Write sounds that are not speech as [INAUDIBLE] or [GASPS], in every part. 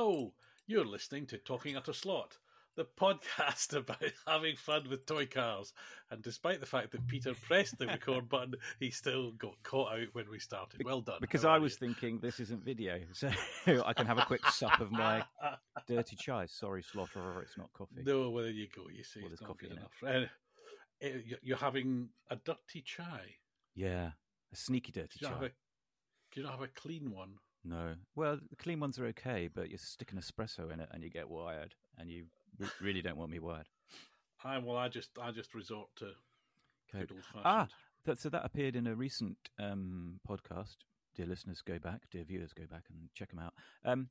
Hello, you're listening to Talking at a Slot, the podcast [LAUGHS] about having fun with toy cars. And despite the fact that Peter pressed the record [LAUGHS] button, he still got caught out when we started. Well done. Because I was you? thinking this isn't video, [LAUGHS] so I can have a quick sup of my dirty chai. Sorry, Slaughterer, it's not coffee. No, well, there you go. You see, Well, it's there's not coffee good enough. Uh, you- you're having a dirty chai. Yeah, a sneaky dirty Do chai. a, do you not have a clean one? No, well, the clean ones are okay, but you stick an espresso in it and you get wired, and you re- really don't want me wired. I well, I just I just resort to good old fashioned. Ah, that, so that appeared in a recent um, podcast. Dear listeners, go back. Dear viewers, go back and check them out. Um,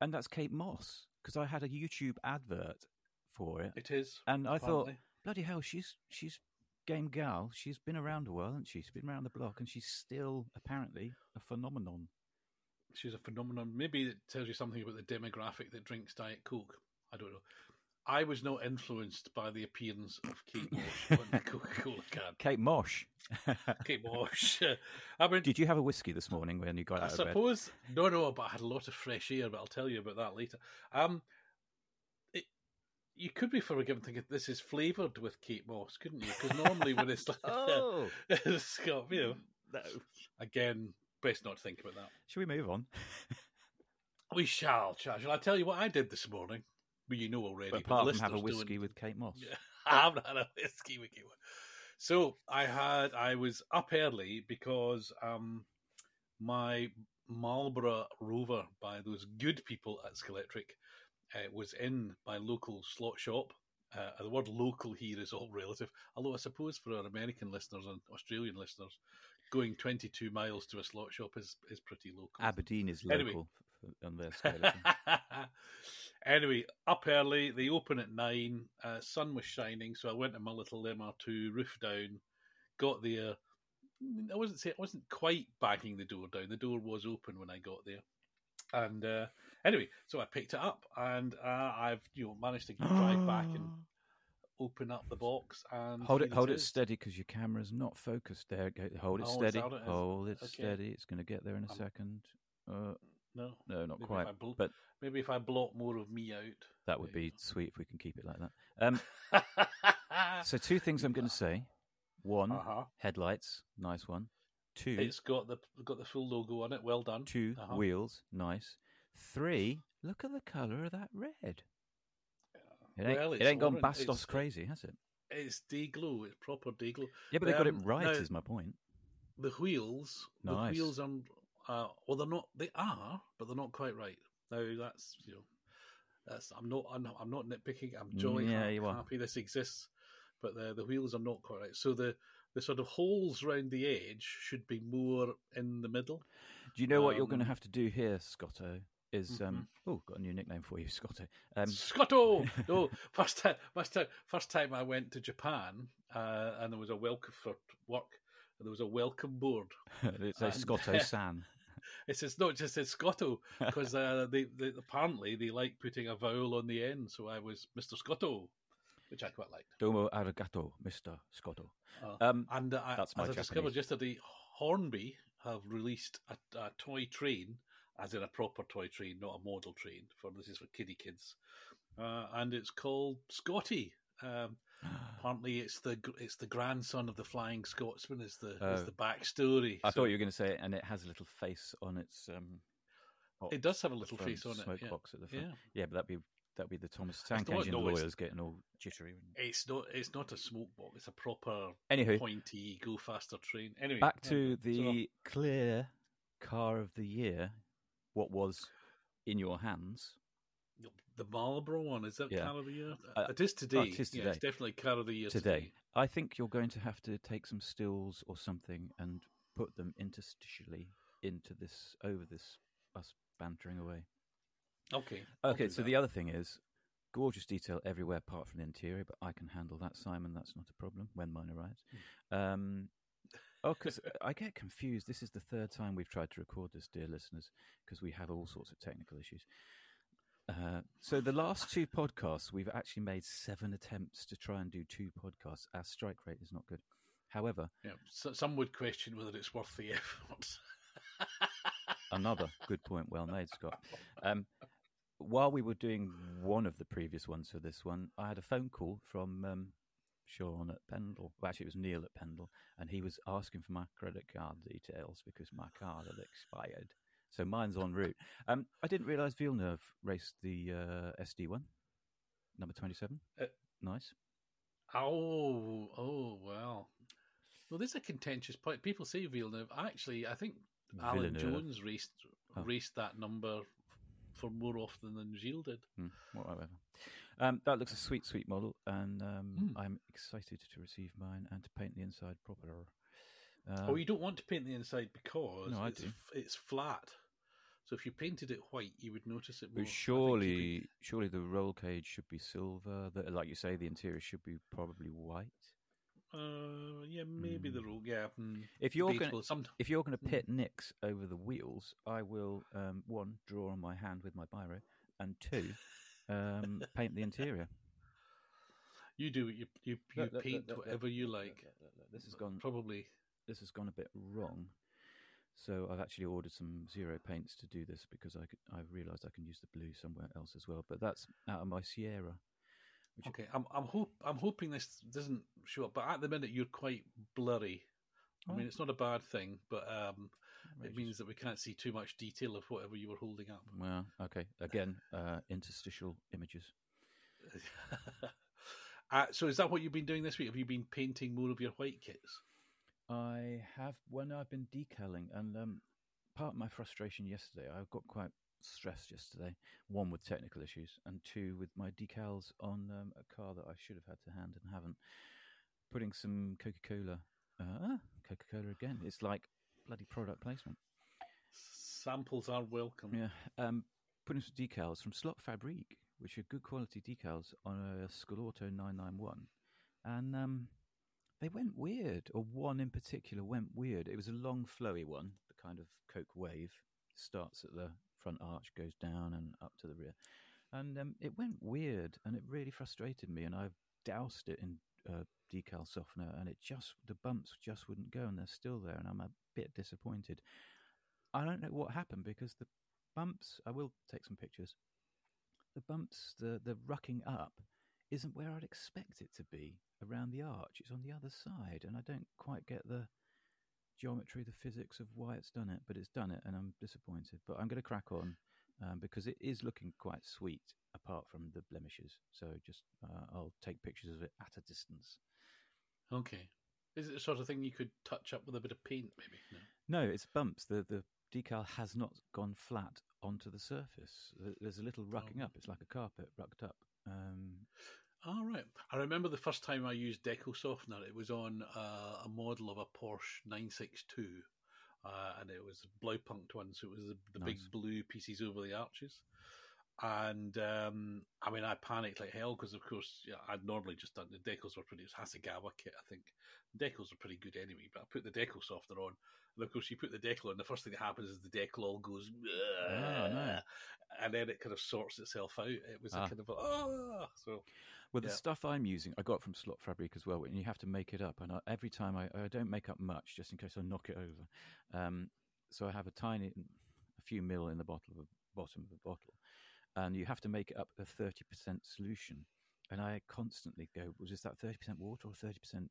and that's Kate Moss because I had a YouTube advert for it, it is. and I thought, bloody hell, she's she's game gal. She's been around a while, hasn't she? She's been around the block, and she's still apparently a phenomenon. She's a phenomenon. Maybe it tells you something about the demographic that drinks Diet Coke. I don't know. I was not influenced by the appearance of Kate Moss on the [LAUGHS] Coca Cola can. Kate Mosh. [LAUGHS] Kate Moss. [LAUGHS] I mean, Did you have a whiskey this morning when you got I out of bed? suppose no, no, but I had a lot of fresh air. But I'll tell you about that later. Um, it, you could be forgiven thinking this is flavoured with Kate Moss, couldn't you? Because normally when it's like, Oh it's got you know, no! again, best not to think about that. Should we move on? [LAUGHS] We shall, shall. Shall I tell you what I did this morning? Well, you know already. But but apart from have a whiskey with Kate Moss. Yeah, [LAUGHS] I haven't had a whiskey with you. So I had, I was up early because um, my Marlboro Rover by those good people at Scalextric uh, was in my local slot shop. Uh, the word local here is all relative, although I suppose for our American listeners and Australian listeners, going 22 miles to a slot shop is, is pretty local. Aberdeen is local f- on their skeleton. [LAUGHS] anyway, up early. They open at nine. Uh, sun was shining, so I went to my little MR2, roof down. Got there. I wasn't say I wasn't quite banging the door down. The door was open when I got there. And uh, anyway, so I picked it up, and uh, I've you know managed to drive back and [GASPS] [LAUGHS] open up the box and hold it, hold it steady because your camera's not focused. There, go, hold it Oh, steady. it. Hold it Okay. steady. It's going to get there in a Um, second. Uh, No, no, not maybe quite. But maybe if I blot more of me out, that would be sweet if we can keep it like that. Um, [LAUGHS] so two things I'm going to say. One, uh-huh. headlights, nice one. Two, It's got the got the full logo on it. Well done. 2 Uh-huh. wheels, nice. Three, look at the colour of that red. It ain't, Well, it ain't gone. Bastos crazy, has it? It's Dayglow. It's proper Dayglow. Yeah, but they got it Um, right. now- is my point. The wheels. Nice. The wheels are. Uh, well, they're not. They are, but they're not quite right. Now that's you know. That's I'm not. I'm not, I'm not nitpicking. I'm Mm, Yeah, ha- you are. happy this exists, but the the wheels are not quite right. So the the sort of holes round the edge should be more in the middle. Do you know what you're going to um, have to do here, Scotto? Is um, Mm-hmm. oh, got a new nickname for you, [LAUGHS] Scotto. Um, Scotto. no, [LAUGHS] first time, first time, first time I went to Japan, uh, and there was a welcome for work. And there was a welcome board. [LAUGHS] it's a and- Scotto San. It says no, it just says Scotto because uh, they, they apparently they like putting a vowel on the end. So I was Mr. Scotto, which I quite liked. Domo arigato, Mister Scotto. Uh, Um, and uh, that's my as I discovered yesterday, Hornby have released a, a toy train, as in a proper toy train, not a model train. For this is for kiddie kids, uh, and it's called Scotty. Um, [GASPS] apparently, it's the it's the grandson of the Flying Scotsman. Is the is Oh. the backstory? I So thought you were going to say, and it has a little face on its. Um, hot it does have a little face on it. Smoke Yeah. at the front. yeah. Yeah, but that'd be that'd be the Thomas Tank Engine no, lawyers getting all jittery. It's not. It's not a smoke box. It's a proper Anywho, pointy, go faster train. Anyway, back yeah. to So, the clear car of the year. What was in your hands? the Marlboro one is that Yeah. car of the year? Uh, it is today. it is Yeah, today. it's definitely car of the year today. I think you're going to have to take some stills or something and put them interstitially into this over this us bantering away. Okay. Okay, so that. the other thing is gorgeous detail everywhere apart from the interior, but I can handle that, Simon. That's not a problem when mine arrives. Hmm. Um, oh, because I get confused. This is the third time we've tried to record this, dear listeners, because we have all sorts of technical issues. Uh, so the last two podcasts, we've actually made seven attempts to try and do two podcasts. Our strike rate is not good. However, Yeah, so, some would question whether it's worth the effort. [LAUGHS] another good point, well made, Scott. Um, while we were doing one of the previous ones for this one, I had a phone call from um, Sean at Pendle. Well, actually, it was Neil at Pendle, and he was asking for my credit card details because my card had expired. So mine's en route. Um, I didn't realise Villeneuve raced the uh, SD one, number twenty-seven. Uh, nice. Oh, oh, well. Well, this is a contentious point. People say Villeneuve. Actually, I think Alan Villeneuve. Jones raced Oh. raced that number for more often than Gilles did. Hmm, whatever. Um, that looks a sweet, sweet model, and um, Hmm. I'm excited to receive mine and to paint the inside proper. Um, oh, you don't want to paint the inside because No, it's, it's flat. So if you painted it white, you would notice it more. But surely, surely the roll cage should be silver. The, like you say, the interior should be probably white. uh, yeah, maybe the Hmm. roll. Yeah. mm, If you're going. Some, if you're going to Hmm. pit nicks over the wheels, I will um, one draw on my hand with my biro, and two um, [LAUGHS] paint the interior. you do it. You you, you Look, look, paint look, look, whatever look, you like. look, look, look. This has gone. Probably. This has gone a bit wrong. So I've actually ordered some zero paints to do this because I could, I've realised I can use the blue somewhere else as well. But that's out of my Sierra. Which Okay, I'm I'm hope I'm hoping this doesn't show up, but at the minute you're quite blurry. I mean, Oh. it's not a bad thing, but um, it means that we can't see too much detail of whatever you were holding up. Well, okay. Again, uh, interstitial images. [LAUGHS] uh, so, is that what you've been doing this week? Have you been painting more of your white kits? I have when I've been decaling, and um, part of my frustration yesterday, I got quite stressed yesterday. One with technical issues, and two with my decals on um, a car that I should have had to hand and haven't. Putting some Coca Cola, uh, Coca Cola again. It's like bloody product placement. Samples are welcome. Yeah, um, putting some decals from Slot Fabrique, which are good quality decals on a Scalauto 991, and um, they went weird, or one in particular went weird. It was a long, flowy one, the kind of Coke wave starts at the front arch, goes down and up to the rear, and um, it went weird, and it really frustrated me. And I've doused it in uh, decal softener, and it just the bumps just wouldn't go, and they're still there, and I'm a bit disappointed. I don't know what happened because the bumps. I will take some pictures. The bumps, the the rucking up, isn't where I'd expect it to be around the arch. It's on the other side, and I don't quite get the geometry, the physics of why it's done it. But it's done it, and I'm disappointed. But I'm going to crack on um, because it is looking quite sweet, apart from the blemishes. So just uh, I'll take pictures of it at a distance. Okay. Is it the sort of thing you could touch up with a bit of paint, maybe? No. No, it's bumps. The the decal has not gone flat onto the surface. There's a little rucking Oh. up. It's like a carpet rucked up. Um, All right. I remember the first time I used decal softener. It was on uh, a model of a Porsche 962, uh, and it was a Blaupunkt one, so it was the, the big blue pieces over the arches. And um, I mean, I panicked like hell because, of course, yeah, I'd normally just done the decals were pretty. It was Hasegawa kit, I think. Decals are pretty good anyway, but I put the decal softener on, and of course, you put the decal on. The first thing that happens is the decal all goes, Oh, no. and then it kind of sorts itself out. It was a Ah. kind of a, oh, so well, the Yeah. stuff I'm using, I got from Slot Fabric as well, and you have to make it up. And I, every time I, I don't make up much, just in case I knock it over. Um, so I have a tiny, a few mil in the bottle of the bottom of the bottle, and you have to make it up a thirty percent solution. And I constantly go, was this that thirty percent water or thirty percent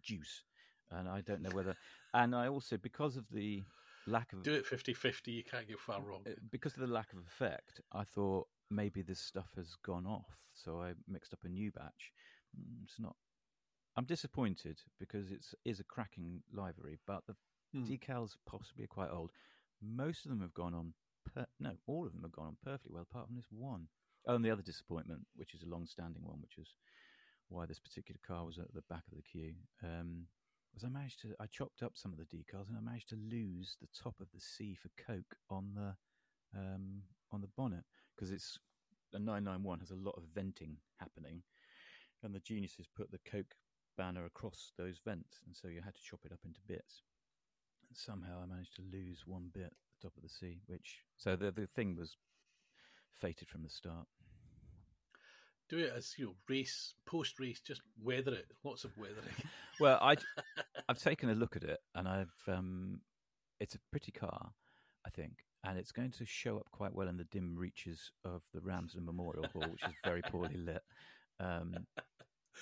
juice? And I don't know whether. and I also, because of the lack of do it 50-50, You can't go far wrong. uh, because of the lack of effect, I thought maybe this stuff has gone off. So I mixed up a new batch. Mm, It's not. I'm disappointed because it's is a cracking livery, but the Hmm. decals possibly are quite old. Most of them have gone on. Per- no, all of them have gone on perfectly well, apart from this one. Oh, and the other disappointment, which is a long-standing one, which is why this particular car was at the back of the queue, um, was I managed to I chopped up some of the decals and I managed to lose the top of the C for Coke on the um, on the bonnet because it's a 991 has a lot of venting happening, and the geniuses put the Coke banner across those vents, and so you had to chop it up into bits. And somehow I managed to lose one bit at the top of the C, which so the the thing was fated from the start. do it as you know, race post race. Just weather it. Lots of weathering. [LAUGHS] Well, I [LAUGHS] I've taken a look at it, and I've um, it's a pretty car, I think, and it's going to show up quite well in the dim reaches of the Ramsden Memorial Hall, which is very poorly lit. Um,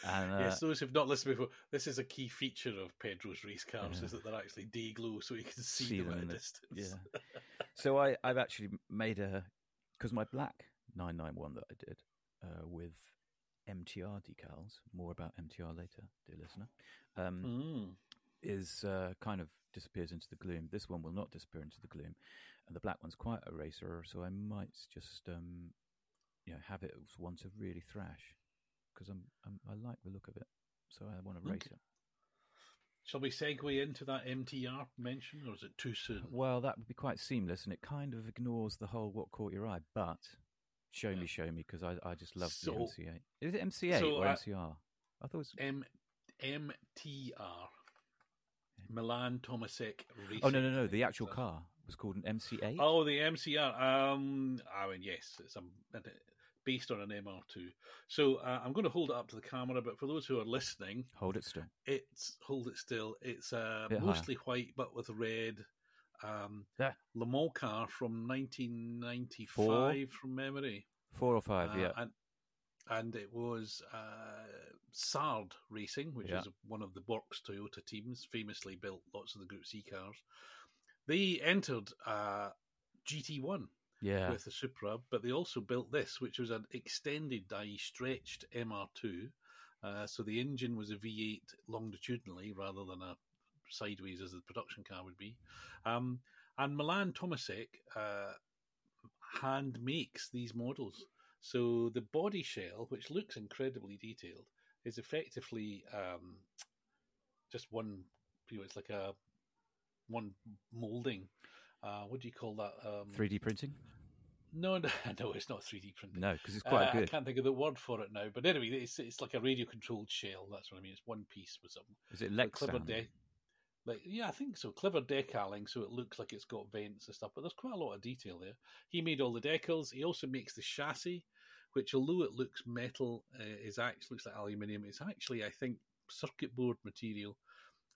and, uh, yes, those who've not listened before, this is a key feature of Pedro's race cars Yeah. is that they're actually day glow, so you can see, See them, them at in a the- distance. yeah. [LAUGHS] So I, I've actually made a because my black 991 that I did uh, with MTR decals. More about MTR later, dear listener. Um, Mm. is uh, kind of disappears into the gloom. This one will not disappear into the gloom, and the black one's quite a racer. So I might just um, you know have it as one to really thrash because I'm, I'm I like the look of it. So I want to race Okay. it. Shall we segue into that MTR mention, or is it too soon? Well, that would be quite seamless, and it kind of ignores the whole what caught your eye. But show Yeah. me, show me, because I, I just love So- the MC8. Is it MC8 so, or uh, MCR? I thought it was. M- MTR. Milan Tomasek Racing. Oh no, no, no! The actual car was called an MC8. Oh, the MCR. Um, I mean, yes, it's um, based on an MR2. So uh, I'm going to hold it up to the camera, but for those who are listening, Hold it still. it's hold it still. It's uh, Bit higher. mostly white, but with red. Um, Yeah. Le Mans car from 1995 Four? from memory. Four or five, Uh, yeah. and and it was uh, Sard Racing, which Yeah. is one of the Works Toyota teams, famously built lots of the Group C cars. They entered uh, GT1 Yeah. with the Supra, but they also built this, which was an extended, i.e., stretched MR2. Uh, so the engine was a V8 longitudinally rather than a sideways as the production car would be. Um, and Milan Tomasek uh, hand makes these models. So the body shell, which looks incredibly detailed, is effectively um, just one. You know, it's like a one molding. Uh, what do you call that? Um, 3D printing? no, [LAUGHS] no, no, it's not 3D printing. No, because it's quite Uh, I can't think of the word for it now. But anyway, it's it's like a radio controlled shell. That's what I mean. It's one piece with something. Is it But clever Lexan? de- like yeah, I think so. Clever decaling, so it looks like it's got vents and stuff. But there's quite a lot of detail there. He made all the decals. He also makes the chassis, which although it looks metal, uh, is actually looks like aluminium. It's actually, I think, circuit board material.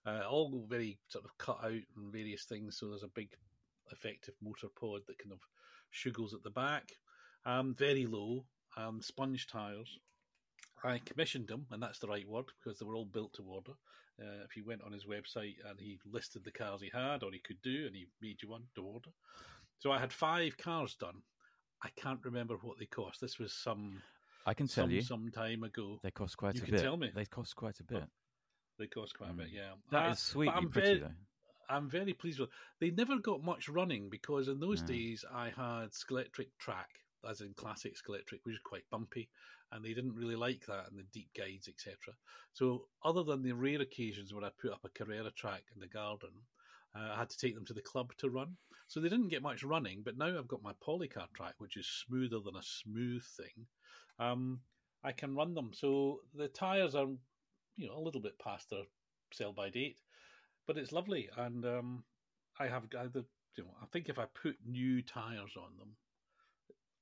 Uh, all very sort of cut out and various things. So there's a big, effective motor pod that kind of shuggles at the back. Um, very low. Um, sponge tires. I commissioned them, and that's the right word because they were all built to order. Uh, if you went on his website and he listed the cars he had or he could do, and he made you one to order. So I had five cars done. I can't remember what they cost. This was some I can tell some, you, some time ago. they cost quite You a can bit. tell me. They cost quite a bit. They cost quite a bit, Mm. yeah. That Uh, is sweetly I'm pretty, very- though. I'm very pleased with. They never got much running because in those days I had Scalextric track, as in classic Scalextric, which is quite bumpy, and they didn't really like that and the deep guides, etc. So, other than the rare occasions where I put up a Carrera track in the garden, uh, I had to take them to the club to run. So they didn't get much running, but now I've got my Policar track, which is smoother than a smooth thing. Um, I can run them. So the tires are, you know, a little bit past their sell by date, but it's lovely. And um, I have, I, the, you know, I think if I put new tires on them,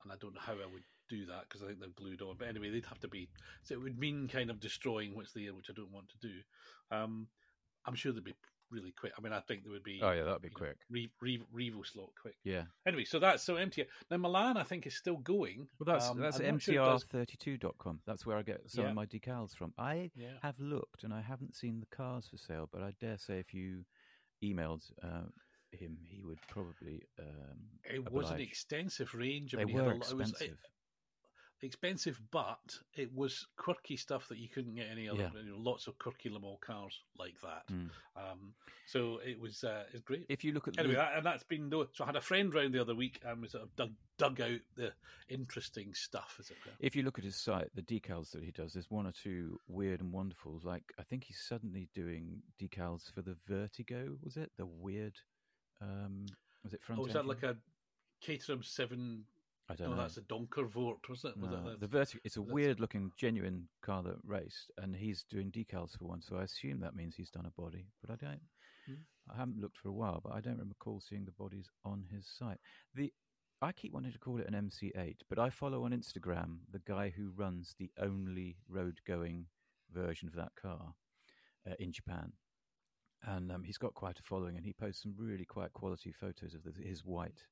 and I don't know how I would do that because I think they're glued on. But anyway, they'd have to be. So it would mean kind of destroying what's there, which I don't want to do. Um, I'm sure they'd be really quick. I mean, I think there would be. Oh yeah, that'd be you know, quick. Re, re, Revo slot quick. Yeah. Anyway, so that's so empty. Now Milan, I think, is still going. Well, that's Um, that's I'm not sure it does- mtr32.com. That's where I get some Yeah. of my decals from. I Yeah. have looked and I haven't seen the cars for sale, but I dare say if you emailed uh, him, he would probably. Um, It was an extensive range. I They mean, he had were lot- it was- expensive. it- expensive, but it was quirky stuff that you couldn't get any other. Yeah. You know, lots of quirky Le Mans cars like that. Mm. Um, so it was uh, it's great. If you look at Anyway, the, that, and that's been no. So I had a friend round the other week and we sort of dug, dug out the interesting stuff, as it were. if you look at his site, the decals that he does, there's one or two weird and wonderful. Like I think he's suddenly doing decals for the Vertigo. Was it the weird? Um, was it front? Oh, was that like a Caterham Seven? I don't No, know. that's a Donkervoort, was it? Was No, it the Vertigo. It's a weird looking, genuine car that raced, and he's doing decals for one. So I assume that means he's done a body, but I don't. Hmm. I haven't looked for a while, but I don't recall seeing the bodies on his site. The I keep wanting to call it an MC8, but I follow on Instagram the guy who runs the only road-going version of that car uh, in Japan, and um, he's got quite a following, and he posts some really quite quality photos of the, his white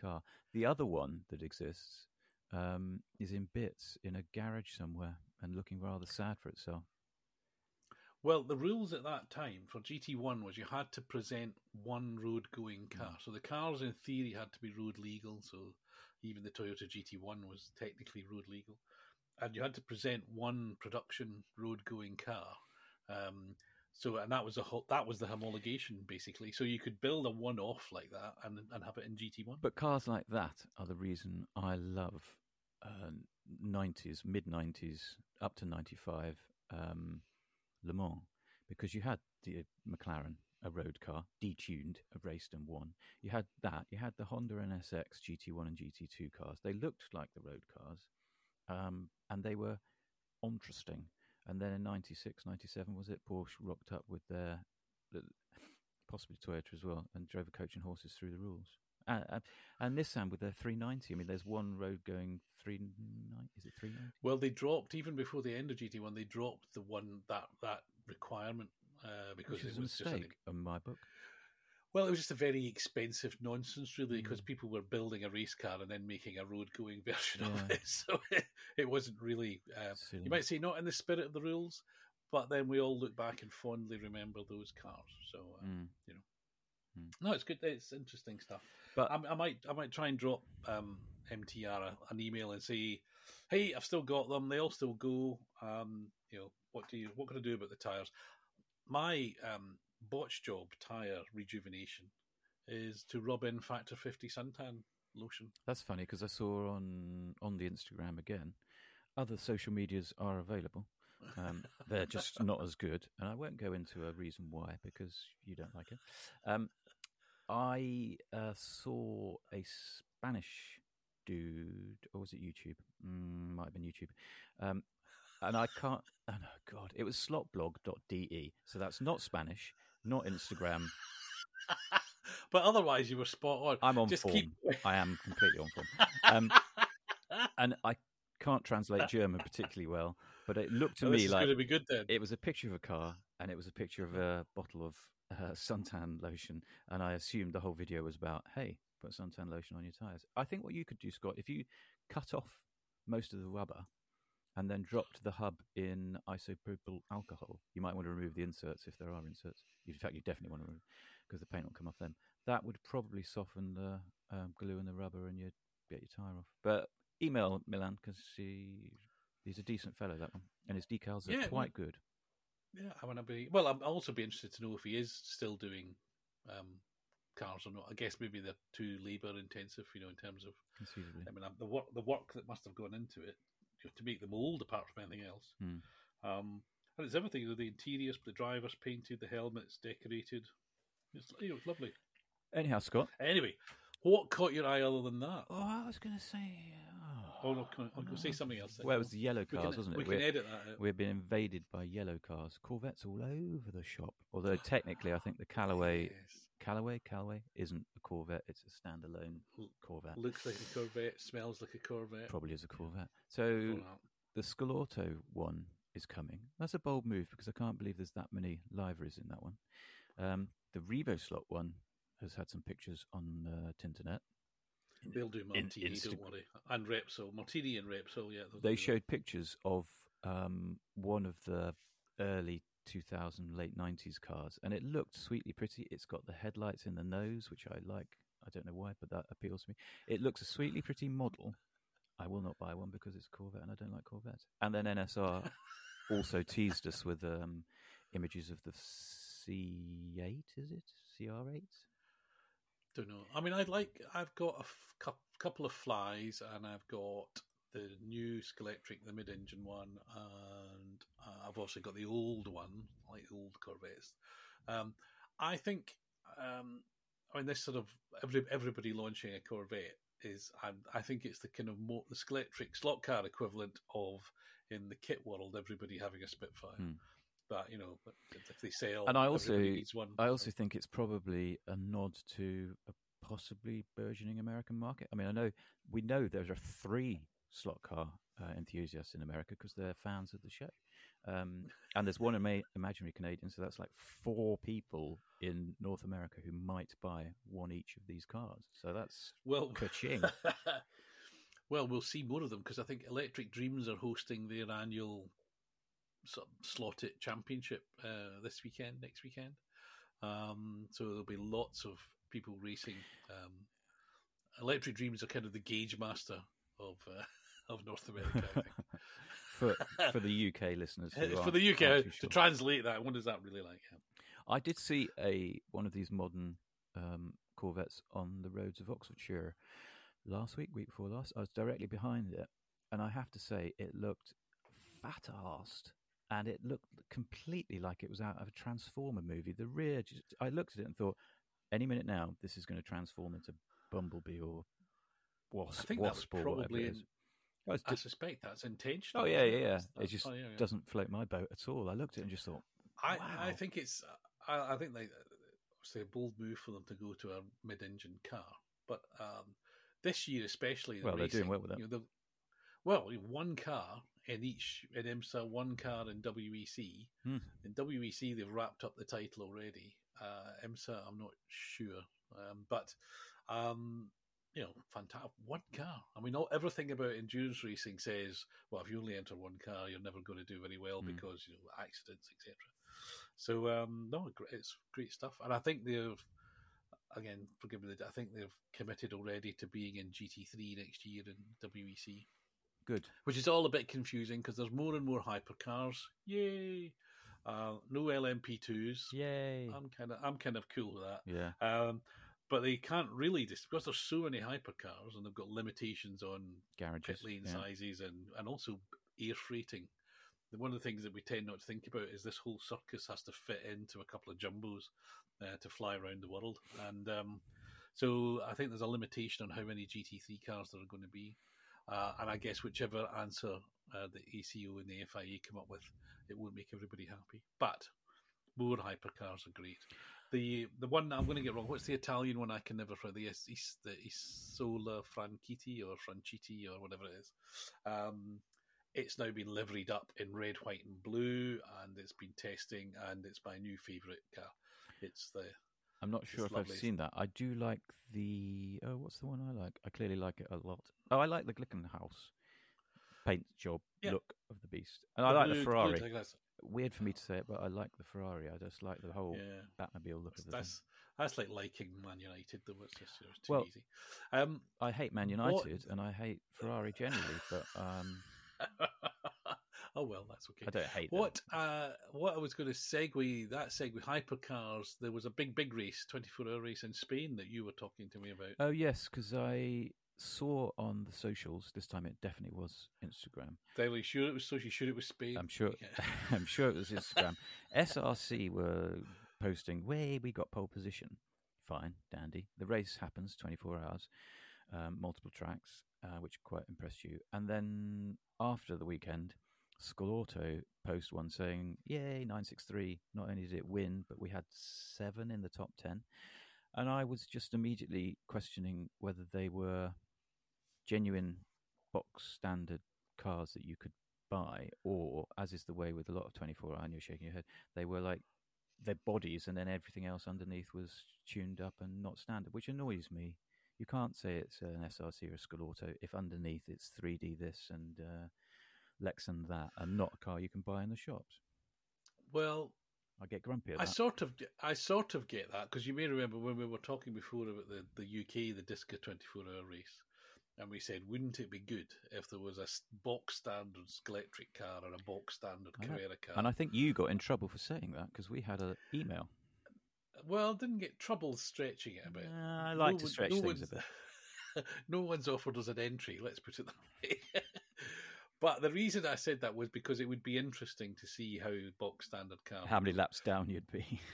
car. The other one that exists um, is in bits in a garage somewhere and looking rather sad for itself. Well, the rules at that time for GT1 was you had to present one road going car. Mm. So the cars, in theory, had to be road legal. So even the Toyota GT1 was technically road legal. And you had to present one production road going car. Um, so and that was a ho- that was the homologation basically. So you could build a one off like that and and have it in GT1. But cars like that are the reason I love uh, 90s, mid 90s, up to 95 um, Le Mans because you had the McLaren, a road car, detuned, raced and won. You had that. You had the Honda NSX GT1 and GT2 cars. They looked like the road cars um, and they were interesting. And then in 96, 97, was it? Porsche rocked up with their, possibly Toyota as well, and drove a coach and horses through the rules. And, and, and Nissan with their 390. I mean, there's one road going 390. Is it 390? Well, they dropped even before the end of GT1. They dropped the one that that requirement uh, because Which is it a was just mistake think- in my book. Well, it was just a very expensive nonsense, really, because Mm. people were building a race car and then making a road-going [LAUGHS] version of it. So it, [LAUGHS] it wasn't really. Uh, you might say not in the spirit of the rules, but then we all look back and fondly remember those cars. So uh, Mm. You know. No, it's good. It's interesting stuff. But I, I might I might try and drop um, MTR a, an email and say, "Hey, I've still got them. They all still go. Um, you know, what do you what can I do about the tires?" My um, botch job, tire rejuvenation, is to rub in Factor Fifty suntan lotion. that's funny because I saw on on the Instagram again. Other social medias are available. Um, they're just [LAUGHS] not as good, and I won't go into a reason why because you don't like it. Um, I uh, saw a Spanish dude, or was it YouTube? Mm, might have been YouTube. Um, and I can't. Oh no, God! It was slotblog.de. So that's not Spanish, not Instagram. [LAUGHS] but otherwise, you were spot on. I'm on Just form. keep. I am completely on form. [LAUGHS] Um, and I can't translate German particularly well, but it looked to Oh, me like going to be good then. it was a picture of a car and it was a picture of a bottle of uh, suntan lotion. And I assumed the whole video was about, hey, put suntan lotion on your tires. I think what you could do, Scott, if you cut off most of the rubber and then dropped the hub in isopropyl alcohol, you might want to remove the inserts if there are inserts. In fact, you definitely want to remove because the paint will come off them. That would probably soften the um, glue and the rubber and you'd get your tire off. But email Milan because he, he's a decent fellow, that one. And his decals are Yeah, quite good. Yeah, I want to be. Well, I'm- I'll also be interested to know if he is still doing um, cars or not. I guess maybe they're too labour intensive, you know, in terms of. Conceivably. I mean, the work the work that must have gone into it you to make them mold, apart from anything else. Hmm. Um, and it's everything the interiors, the drivers painted, the helmets decorated. It's, you know, it's lovely. Anyhow, Scott. Anyway, what caught your eye other than that? Oh, I was going to say. Oh, no, can I, I'll say something else. then. Well, it was the yellow we cars, can, wasn't we it? can We're, edit that out. we've been invaded by yellow cars. Corvettes all over the shop. Although technically, I think the Callaway, [GASPS] Yes. Callaway, Callaway isn't a Corvette. It's a standalone Corvette. Looks like a Corvette, smells like a Corvette. Probably is a Corvette. So the Scalauto one is coming. That's a bold move because I can't believe there's that many liveries in that one. Um, the Revo slot one has had some pictures on uh, Tinternet. They'll do in Martini, Insta- don't worry. And Repsol. Martini and Repsol, yeah. they'll They do that. showed pictures of um, one of the early 2000, late 90s cars, and it looked sweetly pretty. It's got the headlights in the nose, which I like. I don't know why, but that appeals to me. It looks a sweetly pretty model. I will not buy one because it's a Corvette and I don't like Corvettes. And then NSR [LAUGHS] also teased us with um, images of the C8, is it? CR8? Don't know. I mean, I'd like. I've got a f- couple of flies, and I've got the new Scalextric, the mid-engine one, and uh, I've also got the old one, like the old Corvettes. Um, I think. Um, I mean, this sort of every everybody launching a Corvette is. I, I think it's the kind of the Scalextric slot car equivalent of in the kit world everybody having a Spitfire. Hmm. But you know, if they sell, And I also-. I also think it's probably a nod to a possibly burgeoning American market. I mean, I know we know there are three slot car uh, enthusiasts in America because they're fans of the show. Um, and there's one ima- imaginary Canadian, so that's like four people in North America who might buy one each of these cars. So that's well, ka-ching. [LAUGHS] well, we'll see more of them because I think Electric Dreams are hosting their annual sort of slot it championship uh, this weekend, next weekend. Um, so there'll be lots of people racing. Um, Electric Dreams are kind of the gauge master of uh, [LAUGHS] of North America. [LAUGHS] For for the UK listeners. [LAUGHS] for the UK to translate that, what is that really like? I did see a one of these modern um, Corvettes on the roads of Oxfordshire last week, week before last. I was directly behind it, and I have to say, it looked fat assed, and it looked completely like it was out of a Transformer movie. The rear, just, I looked at it and thought, any minute now, this is going to transform into Bumblebee or Wasp, I think that was Wasp or whatever probably it in- Oh, it's I suspect that's intentional. oh yeah, yeah, yeah. That's- It just oh, yeah, yeah. doesn't float my boat at all. I looked at it and just thought, I, Wow. I think it's I, I think they it's a bold move for them to go to a mid-engine car, but um, this year especially, Well, they're doing well with that. you know, well, one car in each in IMSA, one car in WEC. Hmm. In WEC, they've wrapped up the title already. Uh, IMSA, I'm not sure, um, but um, you know, fantastic. One car. I mean, all, everything about endurance racing says, well, if you only enter one car, you're never going to do very well Mm. because you know accidents, etc. So um, no, it's great stuff, and I think they've again, forgive me, I think they've committed already to being in GT3 next year in WEC, good. which is all a bit confusing because there's more and more hypercars. Yay! Uh, no LMP2s. Yay. I'm kind of I'm kind of cool with that. yeah. Um, but they can't really just because there's so many hypercars and they've got limitations on Garages. pit lane yeah. sizes and, and also air freighting. One of the things that we tend not to think about is this whole circus has to fit into a couple of jumbos uh, to fly around the world, and um, so I think there's a limitation on how many GT3 cars there are going to be. Uh, and I guess whichever answer uh, the ACO and the FIA come up with, it won't make everybody happy. But more hypercars are great. The the one I'm going to get wrong. What's the Italian one? I can never find the Is- the Isola Franchitti or Franchitti or whatever it is. Um, it's now been liveried up in red, white, and blue, and it's been testing, and it's my new favourite car. It's the I'm not sure if lovely. I've seen that. I do like the. Oh, what's the one I like? I clearly like it a lot. Oh, I like the Glickenhaus paint job Yeah. look of the beast, and I like blue- the Ferrari. that's- Weird for me to say it, but I like the Ferrari. I just like the whole yeah, Batmobile look of the thing. that's that's like liking Man United, though. It's just you know, too Well- easy. Um, I hate Man What- United and I hate Ferrari generally, but um, [LAUGHS] oh well, that's okay. I don't hate them. What uh, what I was going to segue that segue hypercars. There was a big big race, twenty four hour race in Spain that you were talking to me about. Oh yes, because I saw on the socials this time. It definitely was Instagram. Daily sure it was social. You sure it was Spain? I'm sure. Yeah. [LAUGHS] I'm sure it was Instagram. [LAUGHS] SRC were posting, "Way we got pole position." Fine, dandy. The race happens 24 hours, um, multiple tracks, uh, which quite impressed you. And then after the weekend, Scalauto post one saying, "Yay, 963! Not only did it win, but we had seven in the top ten. And I was just immediately questioning whether they were genuine box standard cars that you could buy, or as is the way with a lot of 24 hour, and you're shaking your head, they were like their bodies, and then everything else underneath was tuned up and not standard, which annoys me. You can't say it's an SRC or a Scalauto if underneath it's 3D this and uh, Lexan that, and not a car you can buy in the shops. Well, I get grumpy I that. sort of get- I sort of get that because you may remember when we were talking before about the the UK the Disca twenty four hour race. And we said, wouldn't it be good if there was a box standard electric car or a box standard Carrera car? and I think you got in trouble for saying that because we had an email. Well, didn't get trouble stretching it a bit. Nah, I like to one- stretch things a bit. [LAUGHS] no one's offered us an entry. Let's put it that way. [LAUGHS] but the reason I said that was because it would be interesting to see how box standard cars. How many laps down you'd be? [LAUGHS]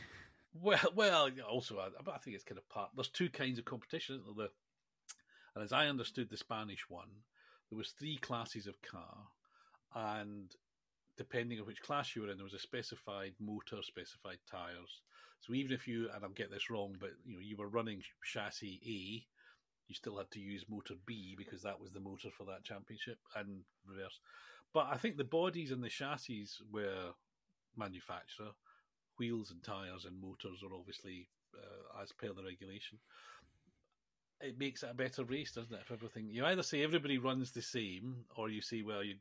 Well, well. Also, I, I think it's kind of part. There's two kinds of competition. isn't there? The, and as I understood the Spanish one, there was three classes of car, and depending on which class you were in, there was a specified motor, specified tires. So even if you, and I'll get this wrong, but you know, you were running chassis A, you still had to use motor B because that was the motor for that championship, and reverse. But I think the bodies and the chassis were manufacturer. Wheels and tires and motors are obviously uh, as per the regulation. It makes it a better race, doesn't it? If everything you either say everybody runs the same, or you say well, your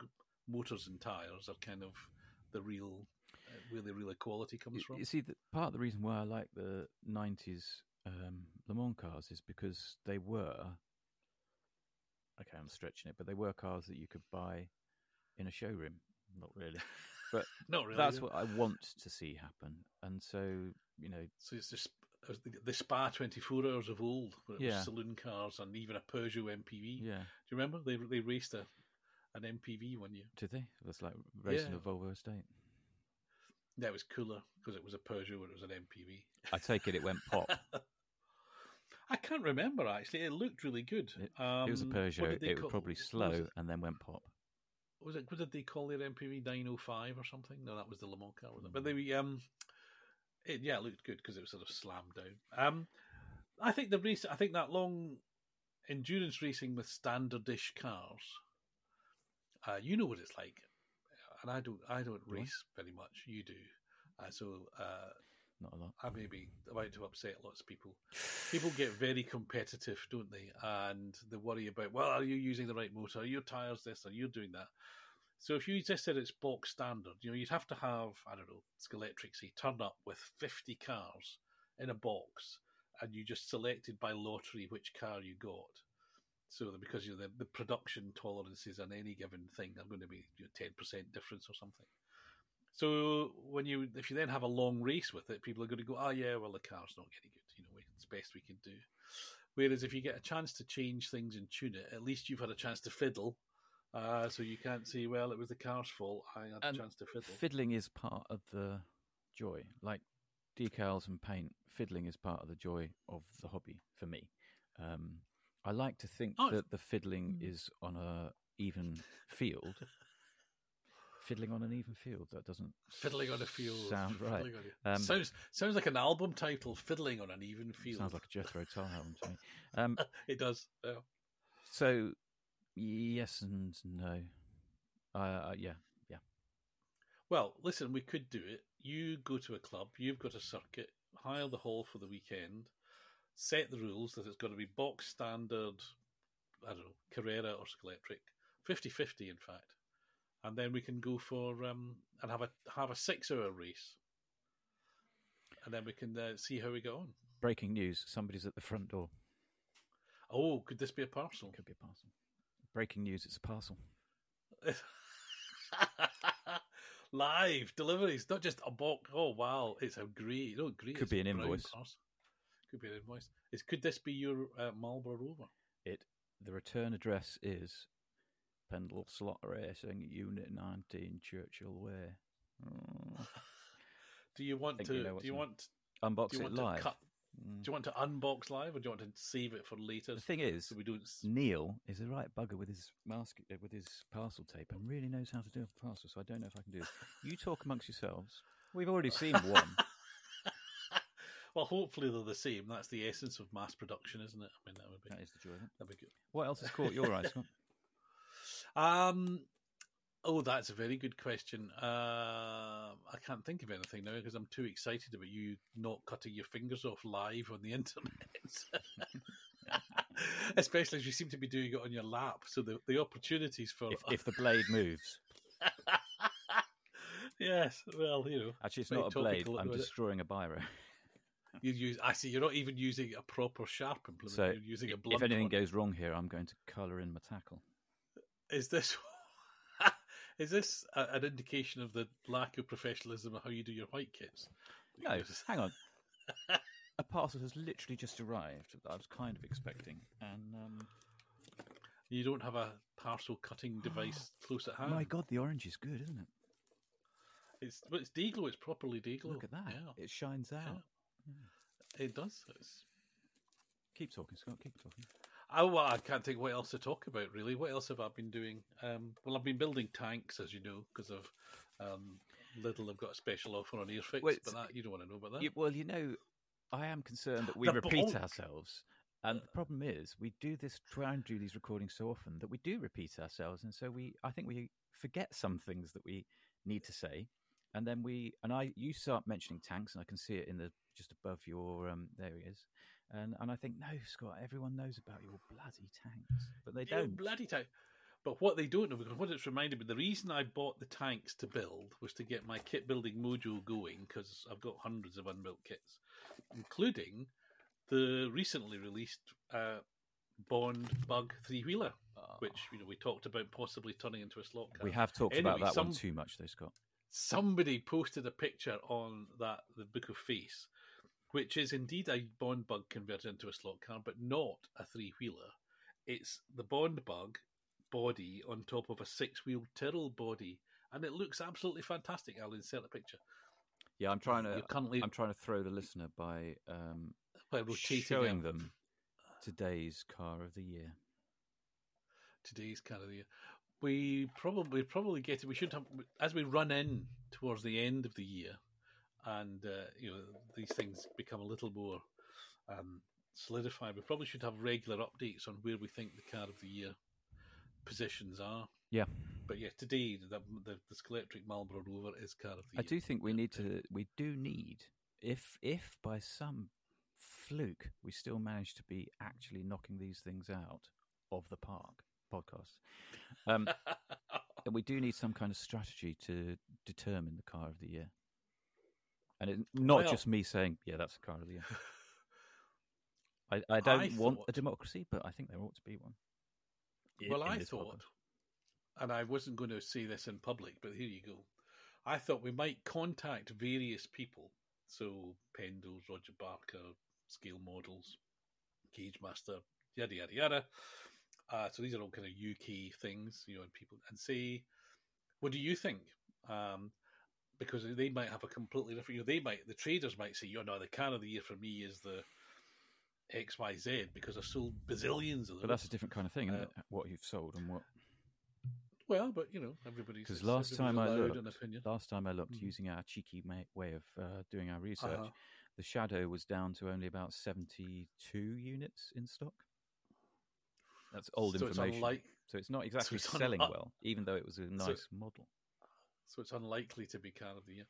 motors and tires are kind of the real uh, where the real equality comes You, from. you see, the, part of the reason why I like the '90s um, Le Mans cars is because they were. Okay, I'm stretching it, but they were cars that you could buy in a showroom. Not really, but [LAUGHS] Not really. that's yeah. what I want to see happen. And so, you know, So it's just uh, the, Spa 24 hours of old, where it Yeah. was saloon cars and even a Peugeot MPV. yeah. Do you remember they they raced a an MPV one year? Did they? It was like racing Yeah. a Volvo estate. That was cooler because it was a Peugeot when it was an MPV. I take it it went pop. [LAUGHS] I can't remember actually. It looked really good. It- um, it was a what Peugeot. It was probably was slow it? and then went pop. was it what did they call their MPV 905 or something? No, that was the Le Mans car, was it? Mm. But they um, it, yeah, it looked good because it was sort of slammed down. Um, I think the race, I think that long endurance racing with standardish cars, uh, you know what it's like, and I don't, I don't race very much. You do, uh, so uh, Not a lot. I may be about to upset lots of people. People get very competitive, don't they? And they worry about, well, are you using the right motor? Are your tires this? Are you doing that? So if you just said it's box standard, you know, you'd have to have, I don't know, Scalextric say turn up with 50 cars in a box and you just selected by lottery which car you got. So because you know, the, the production tolerances on any given thing are going to be you know, 10% difference or something. So when you if you then have a long race with it, people are going to go, oh yeah, well the car's not getting good. You know, it's best we can do. Whereas if you get a chance to change things and tune it, at least you've had a chance to fiddle. Uh, so you can't say, well, it was the car's fault. I had And a chance to fiddle. Fiddling is part of the joy. Like decals and paint, fiddling is part of the joy of the hobby for me. Um, I like to think Oh, that the fiddling Mm. is on a even field. Fiddling on an even field. That doesn't Fiddling on a field. Sound right. Um, sounds sounds like an album title. Fiddling on an even field. sounds like a Jethro [LAUGHS] Tull album to me. Um, [LAUGHS] it does. Yeah. so yes and no. Uh, uh, yeah, Well, listen, we could do it. You go to a club, you've got a circuit, hire the hall for the weekend, set the rules that it's got to be box standard, I don't know, Carrera or Scalextric, 50 50, in fact. And then we can go for, um, and have a have a six hour race. And then we can uh, see how we go on. breaking news: somebody's at the front door. Oh, could this be a parcel? Could be a parcel. Breaking news: it's a parcel. [LAUGHS] Live deliveries, not just a box. Oh wow, it's a great, oh great. Could it's be an invoice. parcel. Could be an invoice. Is could this be your uh, Marlboro Rover? It. The return address is Pendle Slot Racing, Unit 19, Churchill Way. Oh. [LAUGHS] Do you want to? we know do you want? Unbox you it want live. cut? Mm. Do you want to unbox live, or do you want to save it for later? The thing is, so we don't. Neil is the right bugger with his mask, uh, with his parcel tape, and really knows how to do a parcel. So I don't know if I can do this. You talk amongst yourselves. We've already seen one. [LAUGHS] well, hopefully they're the same. That's the essence of mass production, isn't it? I mean, that would be that is the joy that'd be good. What else has caught your eye, Scott? [LAUGHS] Um, oh, that's a very good question. Uh, I can't think of anything now because I'm too excited about you not cutting your fingers off live on the [LAUGHS] internet. [LAUGHS] Especially as you seem to be doing it on your lap, so the the opportunities for If, if the blade moves, [LAUGHS] yes, well, you know, actually, it's not a blade. I'm isn't it? destroying a biro. you use. I see. You're not even using a proper sharp implement. So, you're using a blunt. if anything one. goes wrong here, I'm going to colour in my tackle. Is this [LAUGHS] is this a, an indication of the lack of professionalism of how you do your white kits? No, hang on. [LAUGHS] a parcel has literally just arrived that I was kind of expecting, and um, You don't have a parcel cutting [GASPS] device close at hand. my god, the orange is good, isn't it? It's but it's Dayglow. It's properly Dayglow. Look at that; Yeah, it shines out. it does. It's, Keep talking, Scott. Keep talking. Oh, well, I can't think what else to talk about. Really, what else have I been doing? Um, well, I've been building tanks, as you know, because of um, Little. I've got a special offer on Airfix, Wait, but that you don't want to know about that. You- well, you know, I am concerned that we The repeat ourselves. And the problem is, we do this, try and do these recordings so often that we do repeat ourselves, and so we, I think we forget some things that we need to say, and then we and I you start mentioning tanks, and I can see it in the just above your um, there he is, and and I think no, Scott, everyone knows about your bloody tanks, but they Yeah, don't. bloody tank. But what they don't know, because what it's reminded me, the reason I bought the tanks to build was to get my kit building mojo going, because I've got hundreds of unbuilt kits, including the recently released uh, Bond Bug three wheeler, which you know we talked about possibly turning into a slot car. we have talked Anyway, about that one too much, though, Scott. somebody posted a picture on that the Book of Face, which is indeed a Bond bug converted into a slot car, but not a three wheeler. It's the Bond bug body on top of a six wheel Tyrrell body, and it looks absolutely fantastic. I'll insert a picture. Yeah, I'm trying to. Currently I'm trying to throw the listener by um, by showing out them today's car of the year. today's car of the year. We probably probably get it. We should have as we run in towards the end of the year, and uh, you know these things become a little more um, solidified. We probably should have regular updates on where we think the car of the year positions are. Yeah. But yeah, today the the, the Scalextric Marlboro Rover is car of the I year. I do think we need to. We do need, if if by some fluke we still manage to be actually knocking these things out of the park podcast, um, [LAUGHS] we do need some kind of strategy to determine the car of the year. And it, not Well- just me saying, "Yeah, that's the of the year." [LAUGHS] I, I don't I want a democracy, but I think there ought to be one. well, I thought, podcast. and I wasn't going to say this in public, but here you go. I thought we might contact various people. So, Pendles, Roger Barker, Scale Models, Gauge Master, yada, yada, yada. Uh, so, these are all kind of UK things, you know, and people, and say, what do you think? Um, because they might have a completely different, you know, they might, the traders might say, you know, the car of the year for me is the XYZ because I've sold bazillions of them. But that's a different kind of thing, isn't Uh, it? What you've sold and what. Well, but you know, everybody's Because it's- last time I looked, last time I looked, using our cheeky way of uh, doing our research, Uh-huh. the Shadow was down to only about seventy-two units in stock. That's old so It's information, unlike, so it's not [LAUGHS] exactly it's selling unlike- well, even though it was a nice model. So it's unlikely to be car of the year.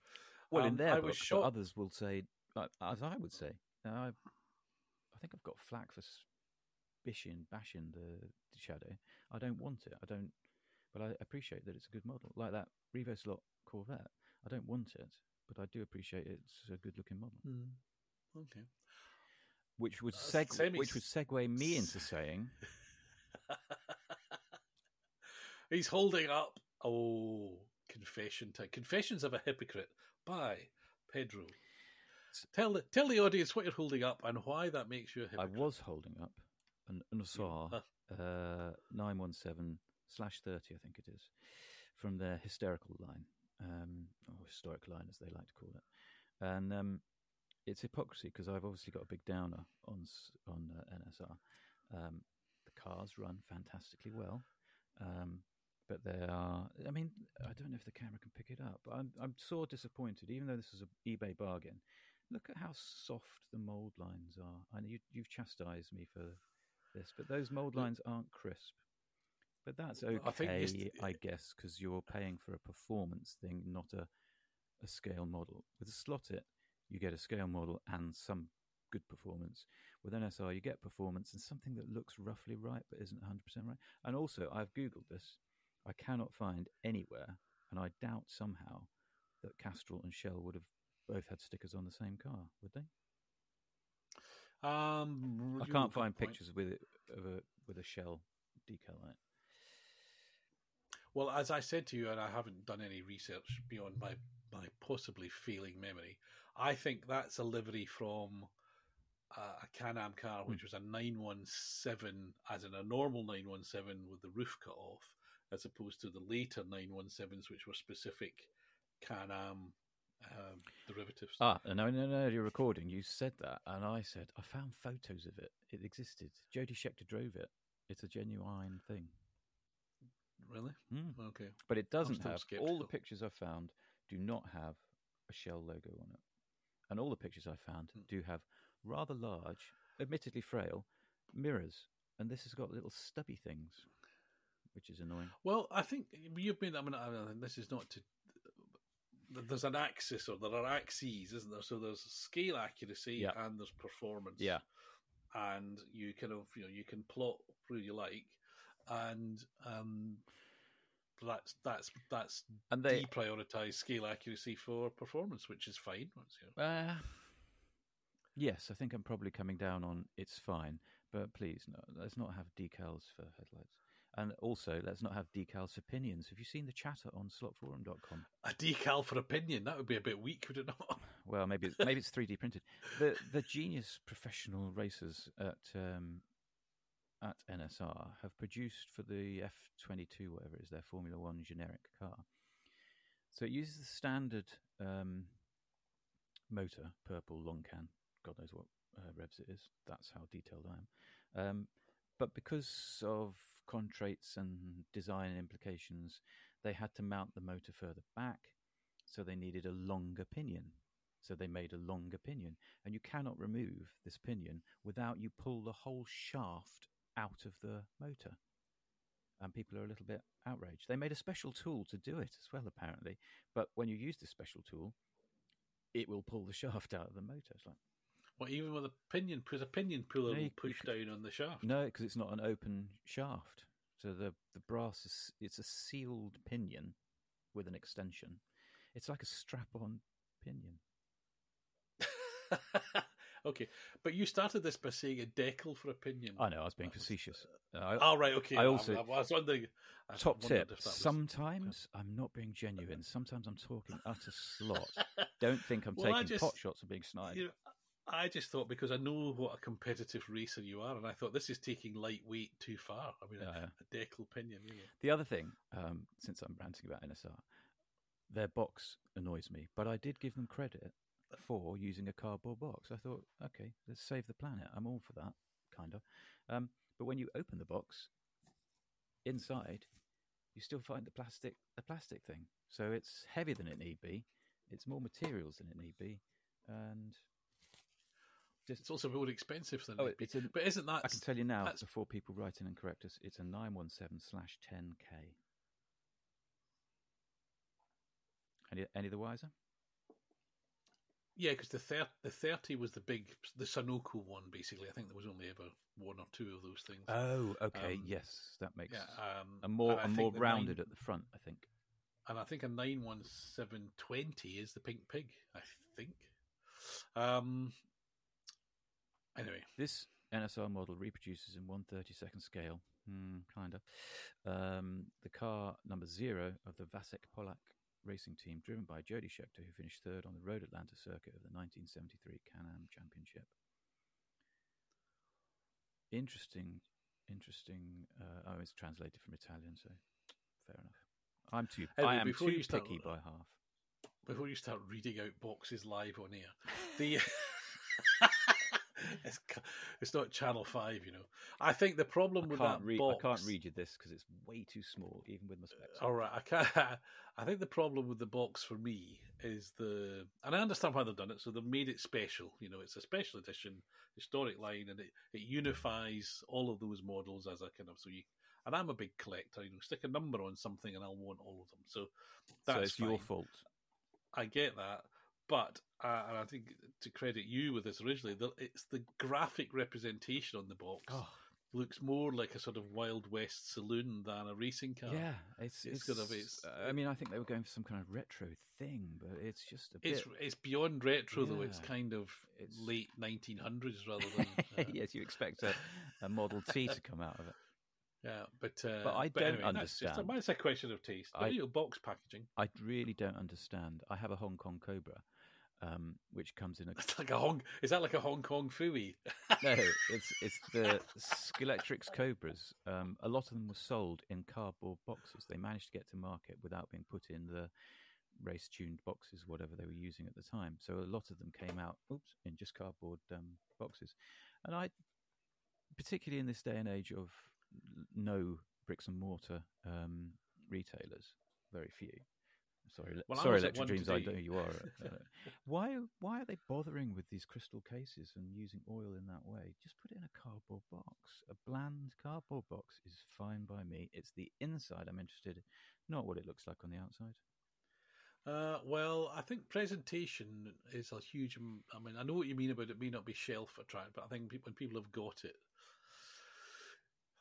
Well, in Um, their I book, shocked. others will say, uh, as I would say, now, I, I think I've got flack for bishing, bashing the, the Shadow. I don't want it. I don't, but I appreciate that it's a good model, like that Revo slot Corvette. I don't want it, but I do appreciate it's a good-looking model. Okay. Which would Uh, seg- which would segue me into [LAUGHS] saying, He's holding up. Oh, confession time. Confessions of a Hypocrite by Pedro. Tell the tell the audience what you're holding up and why that makes you a I hypocrite. I was holding up an, an uh, 917 slash 30, I think it is, from their hysterical line, um, or historic line as they like to call it. And um, it's hypocrisy because I've obviously got a big downer on on uh, NSR. Um, the cars run fantastically well, um, but they are. I mean, I don't know if the camera can pick it up. But I'm I'm sore disappointed, even though this is an eBay bargain. Look at how soft the mold lines are. I know you, you've chastised me for this, but those mold lines aren't crisp. But that's okay, I think it's- I guess, because you're paying for a performance thing, not a a scale model. With a slot it, you get a scale model and some good performance. With NSR, you get performance and something that looks roughly right but isn't 100% right. And also, I've Googled this. I cannot find anywhere, and I doubt somehow that Castrol and Shell would have both had stickers on the same car, would they? Um, I can't find pictures with it of a with a Shell decal on it. Well, as I said to you, and I haven't done any research beyond my, my possibly failing memory, I think that's a livery from uh, a Can-Am car, which was a 917, as in a normal 917 with the roof cut off, as opposed to the later 917s, which were specific Can-Am um, derivatives. Ah, no, no, no, you're recording. You said that, and I said I found photos of it. It existed. Jody Scheckter drove it. It's a genuine thing. Really? Mm. Okay. But it doesn't have all the pictures I've found do not have a Shell logo on it, and all the pictures I found Hmm. do have rather large, admittedly frail, mirrors, and this has got little stubby things. Which is annoying. Well, I think you've been. I mean, I mean, this is not to. There's an axis, or there are axes, isn't there? So there's scale accuracy Yeah. and there's performance. Yeah. and you kind of you know you can plot where you like, and um, that's that's that's And they, deprioritize scale accuracy for performance, which is fine. That's, you know. uh, yes, I think I'm probably coming down on it's fine, but please, no, let's not have decals for headlights. And also, let's not have decals for pinions. Have you seen the chatter on slotforum.com? A decal for opinion that would be a bit weak, would it not? [LAUGHS] Well, maybe it's, maybe it's 3D printed. The the genius professional racers at um, at NSR have produced for the F22, whatever it is, their Formula One generic car. So it uses the standard um, motor, purple long can. God knows what uh, revs it is. That's how detailed I am. Um, but because of contraits and design implications, they had to mount the motor further back, so they needed a longer pinion. So they made a longer pinion, and you cannot remove this pinion without you pull the whole shaft out of the motor. And people are a little bit outraged. They made a special tool to do it as well, apparently. But when you use this special tool, it will pull the [LAUGHS] shaft out of the motor. It's like Well, even with a pinion, because a pinion puller No, will push down on the shaft. no, because it's not an open shaft. So the the brass is it's a sealed pinion with an extension. It's like a strap-on pinion. [LAUGHS] okay, but you started this by saying a decal for opinion. I know I was being That was- facetious. Uh, I, Oh right, okay. I also- I, I was wondering. I top tip: was- sometimes I'm not being genuine. [LAUGHS] Sometimes I'm talking utter slot. Don't think I'm Well, taking just- pot shots and being snide. You know, I just thought because I know what a competitive racer you are, and I thought this is taking lightweight too far. I mean, a- Yeah, yeah. a decal pinion. Know. The other thing, um, since I'm ranting about NSR, their box annoys me, but I did give them credit for using a cardboard box. I thought, okay, let's save the planet. I'm all for that, kind of. Um, but when you open the box, inside, you still find the plastic, the plastic thing. So it's heavier than it need be. It's more materials than it need be, and just It's also more expensive than oh, it be. it's a, But isn't that? I can tell you now that's- before people write in and correct us, it's a nine one seven slash ten k. Any any the wiser? Yeah, because the thir- the thirty was the big, the Sunoco one. Basically, I think there was only ever one or two of those things. Oh, okay, Um, yes, that makes yeah, um, a more a more rounded nine- at the front. I think. and I think a nine one seven twenty is the pink pig. I think. Um. Anyway, This NSR model reproduces in one thirty second scale, hmm, kind of. Um, the car number zero of the Vasek Polak racing team, driven by Jody Scheckter, who finished third on the Road Atlanta circuit of the 1973 Can-Am Championship. Interesting, interesting. Uh, oh, it's translated from Italian, so fair enough. I'm too. Anyway, I am too you start- picky by half. before you start reading out boxes live on air, the [LAUGHS] [LAUGHS] it's, it's not Channel Five, you know. I think the problem I with that read, box. I can't read you this because it's way too small, even with my specs. All right, I can't. [LAUGHS] I think the problem with the box for me is the, and I understand why they've done it. So they've made it special. You know, it's a special edition historic line, and it, it unifies all of those models as a kind of so you. And I'm a big collector. You know, stick a number on something, and I'll want all of them. So that's so it's your fault. I get that, but uh, and I think to credit you with this originally, the, it's the graphic representation on the box Oh, looks more like a sort of Wild West saloon than a racing car. yeah, it's It's it's, sort of- it's- I mean, I think they were going for some kind of retro thing, but it's just a bit. It's it's beyond retro though. It's kind of It's- late 1900s rather [LAUGHS] than uh, yes, you expect a, a Model T to [LAUGHS] come out of it. yeah. But uh, But I don't anyway, that's just a, understand. it's a question of taste. But, I- box packaging. I really don't understand. I have a Hong Kong Cobra, um, which comes in a It's like a Hong. Is that like a Hong Kong Phooey? no, [LAUGHS] it's it's the Scalextric Cobras. Um, a lot of them were sold in cardboard boxes. They managed to get to market without being put in the race tuned boxes, whatever they were using at the time. So a lot of them came out, oops, in just cardboard um, boxes. And I, particularly in this day and age of no bricks and mortar um, retailers, very few, Sorry, le- Well, I sorry, was at Electric Dreams. I today. know you are. Uh, [LAUGHS] why? Why are they bothering with these crystal cases and using oil in that way? Just put it in a cardboard box. A bland cardboard box is fine by me. It's the inside I'm interested in, not what it looks like on the outside. Uh, well, I think presentation is a huge. I mean, I know what you mean about it may not be shelf attract, but I think when people have got it,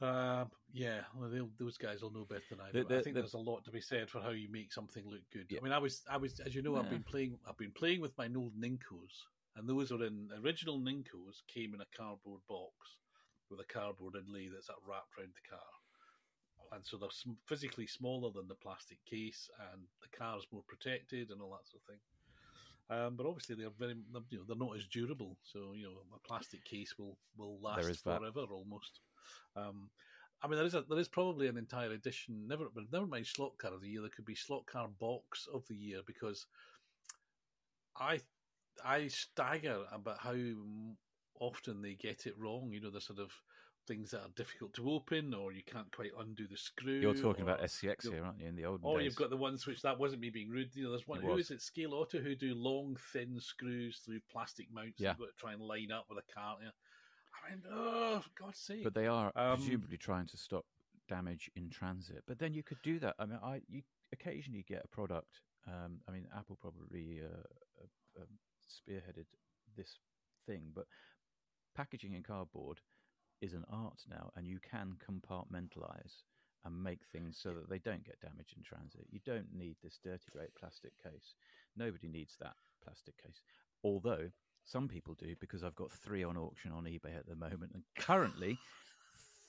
uh, yeah, well, they'll, those guys will know better than I The- do. I think the- there's a lot to be said for how you make something look good. Yeah. I mean, I was, I was, as you know, I've been playing, I've been playing with my old Nincos, and those are in original Nincos came in a cardboard box with a cardboard inlay that's wrapped around the car and so they're sm- physically smaller than the plastic case, and the car's more protected and all that sort of thing. Um, but obviously, they're very, you know, they're not as durable. So you know, a plastic case will will last is that. forever almost. Um, I mean, there is a, there is probably an entire edition. Never, but never mind slot car of the year. There could be slot car box of the year because I I stagger about how often they get it wrong. You know, the sort of things that are difficult to open, or you can't quite undo the screw. You're talking about SCX here, aren't you? In the old or days. you've got the ones which that wasn't me being rude. You know, there's one It who was. is it Scale Auto who do long, thin screws through plastic mounts. Yeah. You've got to try and line up with a car. Yeah. I oh, for God's sake! But they are Um, presumably trying to stop damage in transit. But then you could do that. I mean, I you occasionally get a product. Um, I mean, Apple probably uh, uh, um, spearheaded this thing, but packaging in cardboard is an art now, and you can compartmentalize and make things so that they don't get damaged in transit. You don't need this dirty great plastic case. Nobody needs that plastic case. Although some people do, because I've got three on auction on eBay at the moment, and currently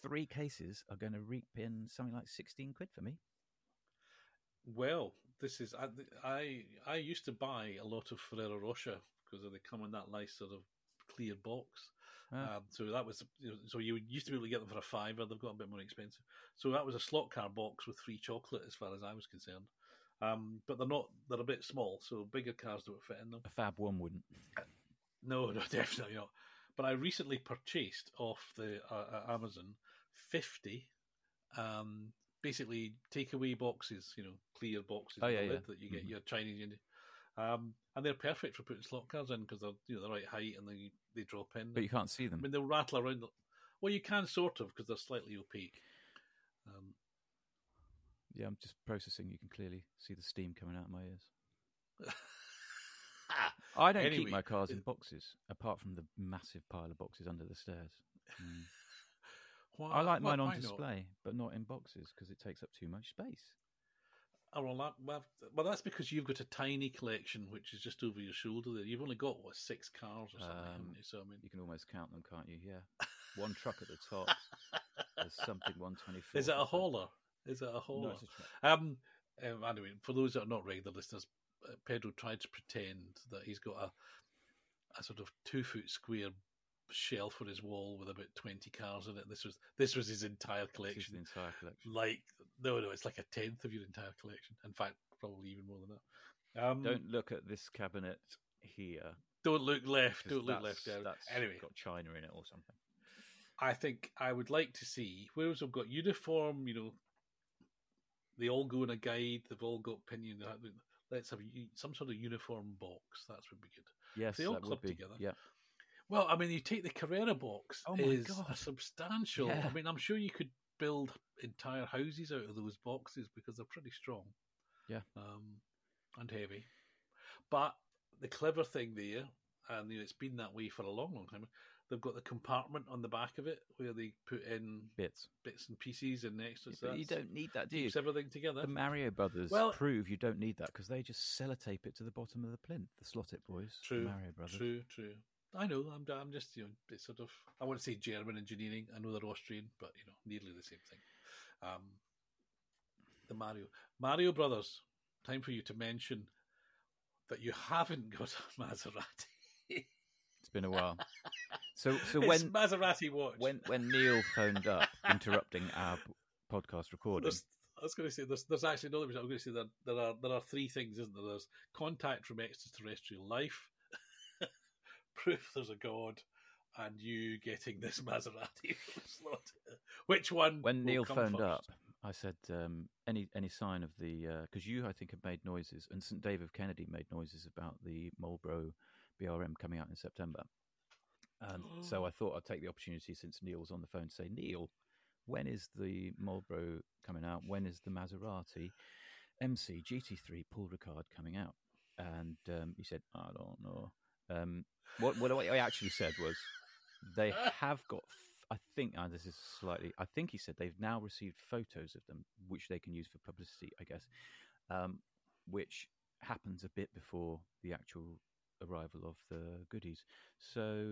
three cases are going to reap in something like sixteen quid for me. well, this is I, I I used to buy a lot of Ferrero Rocher because they come in that nice sort of clear box. Ah. Um, so that was you know, so you used to be able to get them for a fiver. They've got a bit more expensive. So that was a slot car box with free chocolate, as far as I was concerned. Um, but they're not; they're a bit small, so bigger cars don't fit in them. A Fab One wouldn't. No, [LAUGHS] no, definitely not. But I recently purchased off the uh, uh, Amazon fifty, um, basically takeaway boxes. You know, clear boxes Oh, yeah, yeah. that you get Mhm. your Chinese in. Um, and they're perfect for putting slot cars in because they're you know the right height and they they drop in. But you can't see them. I mean, they'll rattle around. Well, you can sort of because they're slightly opaque. Um, Yeah, I'm just processing. You can clearly see the steam coming out of my ears. [LAUGHS] I don't Anyway, keep my cars in boxes, apart from the massive pile of boxes under the stairs. Mm. [LAUGHS] why- I like mine on why not? display, but not in boxes because it takes up too much space. Oh, well, that, well, well, that's because you've got a tiny collection, which is just over your shoulder. There, you've only got what six cars or something. haven't Um, you? So I mean, You can almost count them, can't you? Yeah, [LAUGHS] one truck at the top. There's something 124. is it a hauler? Is it a No, hauler? it's a. Um, um, anyway, for those that are not regular listeners, Pedro tried to pretend that he's got a a sort of two foot square shelf on his wall with about twenty cars in it. This was this was his entire collection. the entire collection. Like no, no, it's like a tenth of your entire collection. In fact, probably even more than that. Um, Don't look at this cabinet here. don't look left. Don't look left. Down. That's Anyway, got China in it or something. I think I would like to see whereas we've got uniform, you know, they all go in a guide, they've all got opinion. Let's have some sort of uniform box. That would be good. Yes, They all that would club be. together. Yeah. Well, I mean, you take the Carrera box Oh my is God. substantial. Yeah. I mean, I'm sure you could build entire houses out of those boxes because they're pretty strong. Yeah. Um, and heavy. But the clever thing there, and you know, it's been that way for a long, long time. They've got the compartment on the back of it where they put in Bits. bits and pieces and extras. But you don't need that, do you? keeps everything together. The Mario Brothers Well- prove you don't need that because they just sellotape it to the bottom of the plinth. The Slot It Boys, True, Mario Brothers. True, true. I know. I'm, I'm just, you know, it's sort of. I want to say German engineering. I know they're Austrian, but you know, nearly the same thing. Um, the Mario, Mario Brothers. Time for you to mention that you haven't got a [LAUGHS] Maserati. Been a while. So, so [LAUGHS] It's when Maserati watch? when when Neil phoned up [LAUGHS] interrupting our podcast recording, There's, I was going to say there's, there's actually another. I'm going to say that there are there are three things, isn't there? There's contact from extraterrestrial life, [LAUGHS] proof there's a god, and you getting this Maserati slot. Which one? when Neil phoned first? up, I said um, any any sign of the because you I think have made noises and St Dave of Kennedy made noises about the Marlboro BRM coming out in September, and so I [GASPS] thought I'd take the opportunity since Neil's on the phone to say Neil, when is the Marlboro coming out? When is the Maserati MC GT3 Paul Ricard coming out? And um, he said I don't know. Um, what what I actually said was they have got I think this is slightly. I think he said they've now received photos of them, which they can use for publicity, I guess, um, which happens a bit before the actual arrival of the goodies. So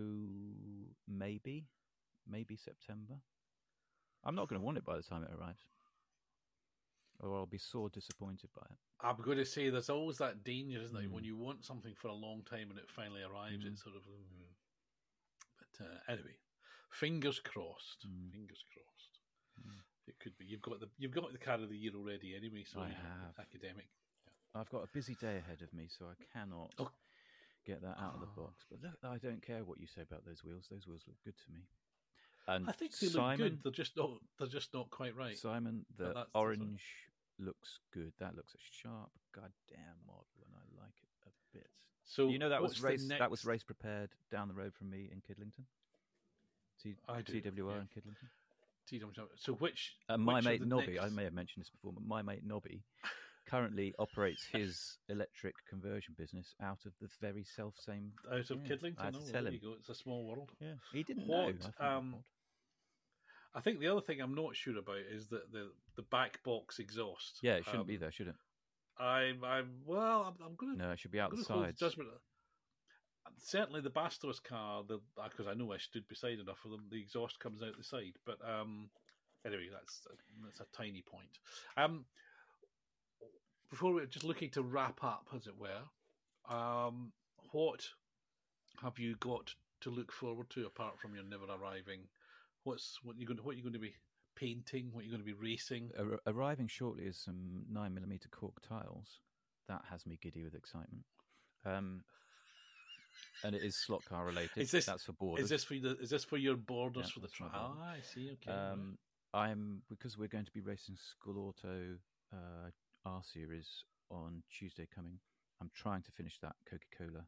maybe, maybe September. I'm not going to want it by the time it arrives, or I'll be sore disappointed by it. I'm going to say there's always that danger, isn't there? Mm. When you want something for a long time and it finally arrives, Mm. it's sort of. mm. But uh, anyway, fingers crossed. Mm. Fingers crossed. Mm. It could be. You've got the you've got the car of the year already anyway. So I have. academic. I've got a busy day ahead of me, so I cannot Oh. Get that out of the Oh. box. But look, I don't care what you say about those wheels; those wheels look good to me. And I think they Simon, look good. They're just not. They're just not quite right. Simon, the that's- that's all right. orange looks good. That looks a sharp, goddamn model, and I like it a bit. so you know that was the race. That was race prepared down the road from me in Kidlington. T- I do, TWR yeah. in Kidlington. TWR. So which? Uh, and my which mate the Nobby, I may have mentioned this before, but my mate Nobby [LAUGHS] currently operates his electric conversion business out of the very self same. out of Yeah, Kidlington. I Oh, tell there him. you go. It's a small world. Yeah, he didn't What, know. I um. I think the other thing I'm not sure about is that the the back box exhaust. Yeah, it shouldn't be Um, there, should it? I'm, I'm well. I'm, I'm going to No, it should be out the I'm sides. Judgment. Certainly, the Bastos car, because I know I stood beside enough of them, the exhaust comes out the side. But um, anyway, that's that's a tiny point. Um, before we're just looking to wrap up, as it were, um, what have you got to look forward to apart from your never arriving? What's what you going to, what you going to be painting? What you going to be racing? Ar- arriving shortly is some nine millimeter cork tiles. That has me giddy with excitement. Um, and it is slot car related. Is this- That's for borders. Is this for the, is this for your borders Yeah, for the trial? Ah, I see. Okay. Um, I'm because we're going to be racing Scale Auto uh, R Series on Tuesday coming. I'm trying to finish that Coca Cola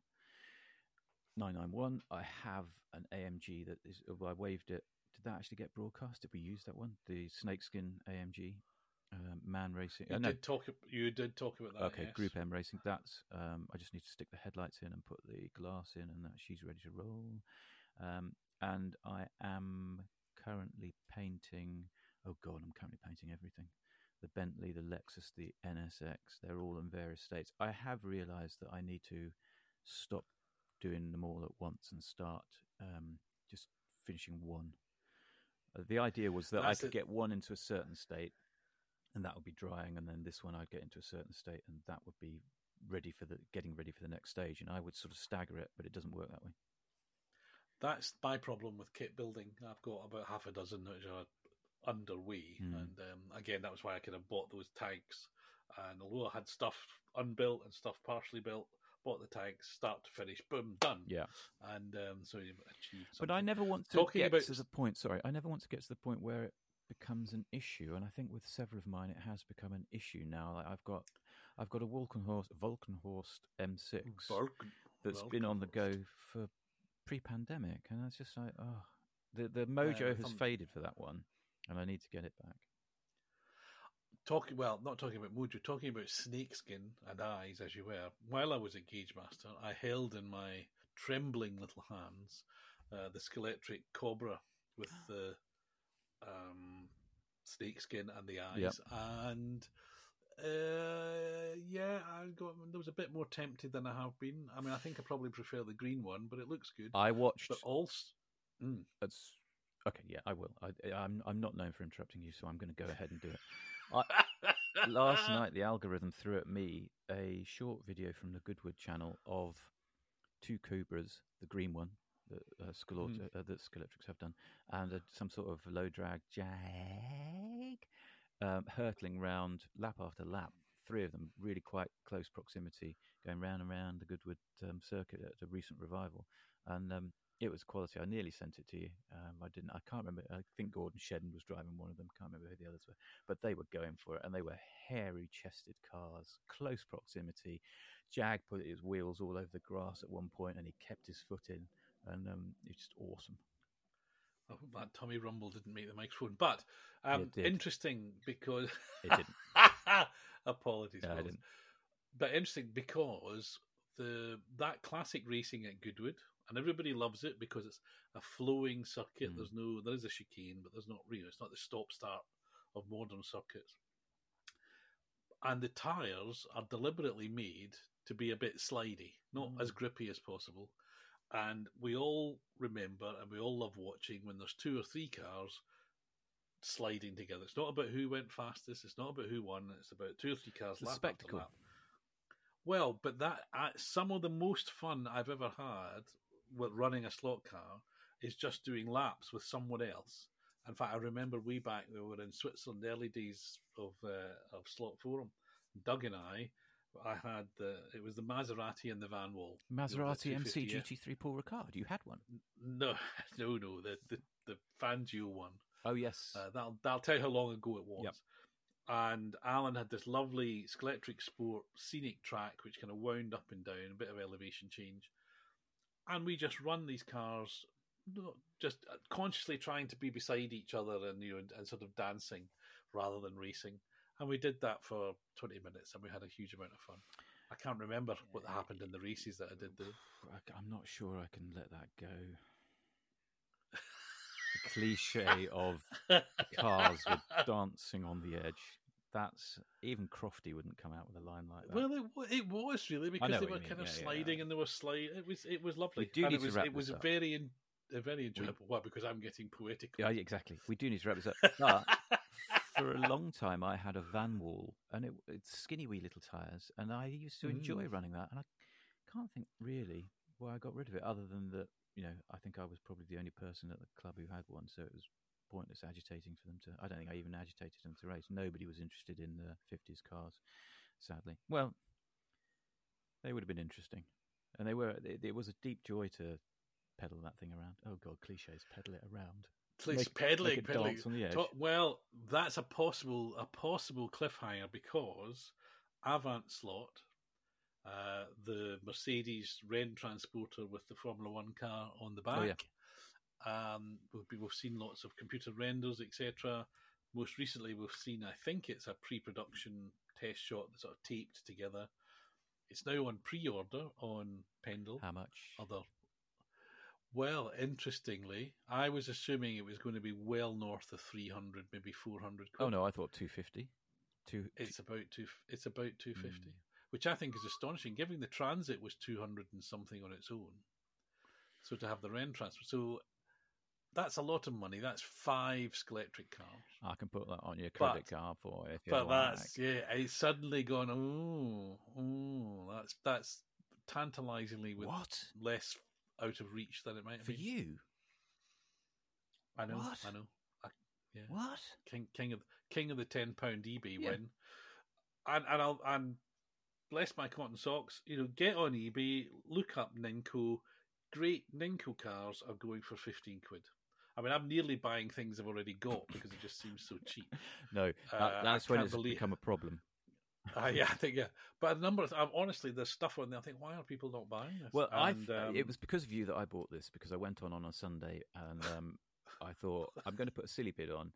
991. I have an AMG that is. I waved it. Did that actually get broadcast? Did we use that one? The snakeskin AMG, um, man racing. You uh, no, did talk. You did talk about that. okay, yes. Group M racing. That's. Um, I just need to stick the headlights in and put the glass in, and that she's ready to roll. Um, and I am currently painting. Oh God, I'm currently painting everything. The Bentley, the Lexus, the NSX. They're all in various states. I have realised that I need to stop doing them all at once and start um, just finishing one. Uh, the idea was that That's I could it. get one into a certain state, and that would be drying, and then this one I'd get into a certain state, and that would be ready for the getting ready for the next stage. And I would sort of stagger it, but it doesn't work that way. That's my problem with kit building. I've got about half a dozen which are underway, Hmm. and um, again, that was why I kind of bought those tanks. And although I had stuff unbuilt and stuff partially built, bought the tanks start to finish, boom, done. Yeah. And um, so you achieved. But I never want to Talking get about- to the point. Sorry, I never want to get to the point where it becomes an issue. And I think with several of mine, it has become an issue now. Like I've got, I've got a Vulcanhorst, Vulcanhorst M6 Vulcan- that's been on the go for pre-pandemic, and it's just like, oh, the the mojo has some- faded for that one, and I need to get it back. talking well, not talking about Mojo, talking about snakeskin and eyes, as you were. While I was at Gauge Master, I held in my trembling little hands uh, the Scalextric Cobra with [GASPS] the um, snakeskin and the eyes, Yep. and uh, yeah, I got. There was a bit more tempted than I have been. I mean, I think I probably prefer the green one, but it looks good. I watched. but also, mm, That's okay. Yeah, I will. I, I'm I'm not known for interrupting you, so I'm going to go ahead and do it. I, last [LAUGHS] night the algorithm threw at me a short video from the Goodwood channel of two Cobras, the green one that uh, Skelauto, Mm. uh, that Scalextric have done, and uh, some sort of low drag jag um, hurtling round lap after lap three of them, really quite close proximity, going round and round the Goodwood um, circuit at a recent revival, and um, it was quality. I nearly sent it to you. Um, I didn't. I can't remember. I think Gordon Shedden was driving one of them. Can't remember who the others were, but they were going for it, and they were hairy-chested cars, close proximity. Jag put his wheels all over the grass at one point, and he kept his foot in, and um, it's just awesome. Oh, that Tommy Rumble didn't make the microphone, but um, interesting because It didn't. [LAUGHS] apologies, No, I didn't. but interesting because the that classic racing at Goodwood, and everybody loves it because it's a flowing circuit. Mm. There's no there is a chicane, but there's not you know, it's not the stop start of modern circuits. And the tires are deliberately made to be a bit slidey, not Mm. as grippy as possible. And we all remember and we all love watching when there's two or three cars sliding together. It's not about who went fastest. It's not about who won. It's about two or three cars. It's a spectacle. Lap. Well, but that uh, some of the most fun I've ever had with running a slot car is just doing laps with someone else. In fact, I remember way back we were in Switzerland, early days of uh, of Slot Forum. Doug and I, I had the it was the Maserati and the Vanwall. Maserati MC 250F. GT3 Paul Ricard. You had one. No, [LAUGHS] no, no, the the the Fangio one. Oh yes. Uh, that'll that'll tell you how long ago it was. Yep. And Alan had this lovely Scalextric Sport scenic track, which kind of wound up and down, a bit of elevation change. And we just run these cars, not just uh, consciously trying to be beside each other and you know, and, and sort of dancing rather than racing. And we did that for twenty minutes, and we had a huge amount of fun. I can't remember what happened in the races that I did though. [SIGHS] I- I'm not sure I can let that go. The cliche of [LAUGHS] cars with dancing on the edge. That's even Crofty wouldn't come out with a line like that. Well, it, it was really because they were you mean, kind of yeah, sliding yeah. and they were sliding. It was it was lovely. do and need it was it was up. very en- uh, very enjoyable. Well, because I'm getting poetic. yeah, exactly. We do need to wrap this up. [LAUGHS] But for a long time, I had a Vanwall, and it, it's skinny wee little tires, and I used to enjoy Mm. running that. And I can't think really why I got rid of it, other than that, you know, I think I was probably the only person at the club who had one, so it was pointless agitating for them to. I don't think I even agitated them to race. Nobody was interested in the '50s cars, sadly. Well, they would have been interesting, and they were. It, it was a deep joy to pedal that thing around. Oh god, cliches, pedal it around. Please Make- pedaling, make pedaling. on the edge. To- well, that's a possible a possible cliffhanger because Avant Slot, uh, the Mercedes Renntransporter with the Formula One car on the back. Oh, yeah. Um, we've, seen lots of computer renders, etc. Most recently, we've seen, I think it's a pre-production test shot that's sort of taped together. It's now on pre-order on Pendle. How much? Other. Well, interestingly, I was assuming it was going to be well north of three hundred, maybe four hundred. Oh no, I thought 250. Two. It's about two. It's about two fifty, Mm. which I think is astonishing, given the Transit was two hundred and something on its own. So to have the Ren transfer, so that's a lot of money. That's five Scalextric cars. I can put that on your But- credit card for you if you But like. that's yeah, it's suddenly gone. Oh, oh, that's that's tantalisingly with what less out of reach than it might for you? I know, What? I know. Yeah. What? King King of King of the ten pound eBay Yeah. win. And and I'll and bless my cotton socks, you know, get on eBay, look up Ninco. Great Ninco cars are going for fifteen quid. I mean, I'm nearly buying things I've already got because it just seems so cheap. [LAUGHS] No, that, Uh, that's when it's believe- become a problem. [LAUGHS] Uh, yeah, I think yeah. But a number of honestly, there's stuff on there. I think why are people not buying this? Well, I um, it was because of you that I bought this because I went on on a Sunday and um, I thought [LAUGHS] I'm going to put a silly bid on.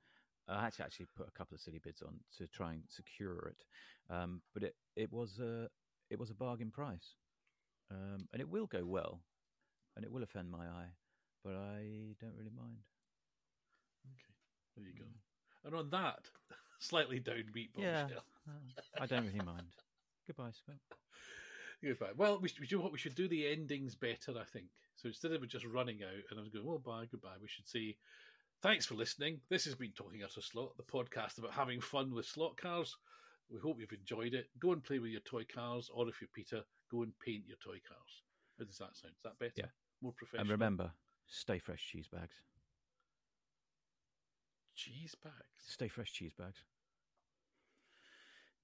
I actually actually put a couple of silly bids on to try and secure it, um, but it it was a it was a bargain price, um, and it will go well, and it will offend my eye, but I don't really mind. okay. There you go. And on that [LAUGHS] slightly downbeat Yeah. bombshell. Uh, I don't really mind. Goodbye, Scott. [LAUGHS] Goodbye. Well, we should, we should, what we should do the endings better, I think. So instead of just running out and I was going, well, bye, goodbye, we should say, thanks for listening. This has been Talking Utter Slot, the podcast about having fun with slot cars. We hope you've enjoyed it. Go and play with your toy cars, or if you're Peter, go and paint your toy cars. How does that sound? Is that better? Yeah. More professional. And remember, stay fresh cheese bags. cheese bags. Stay fresh cheese bags.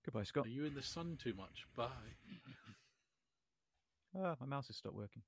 Goodbye, Scott. Are you in the sun too much? Bye. Ah, my mouse has stopped working.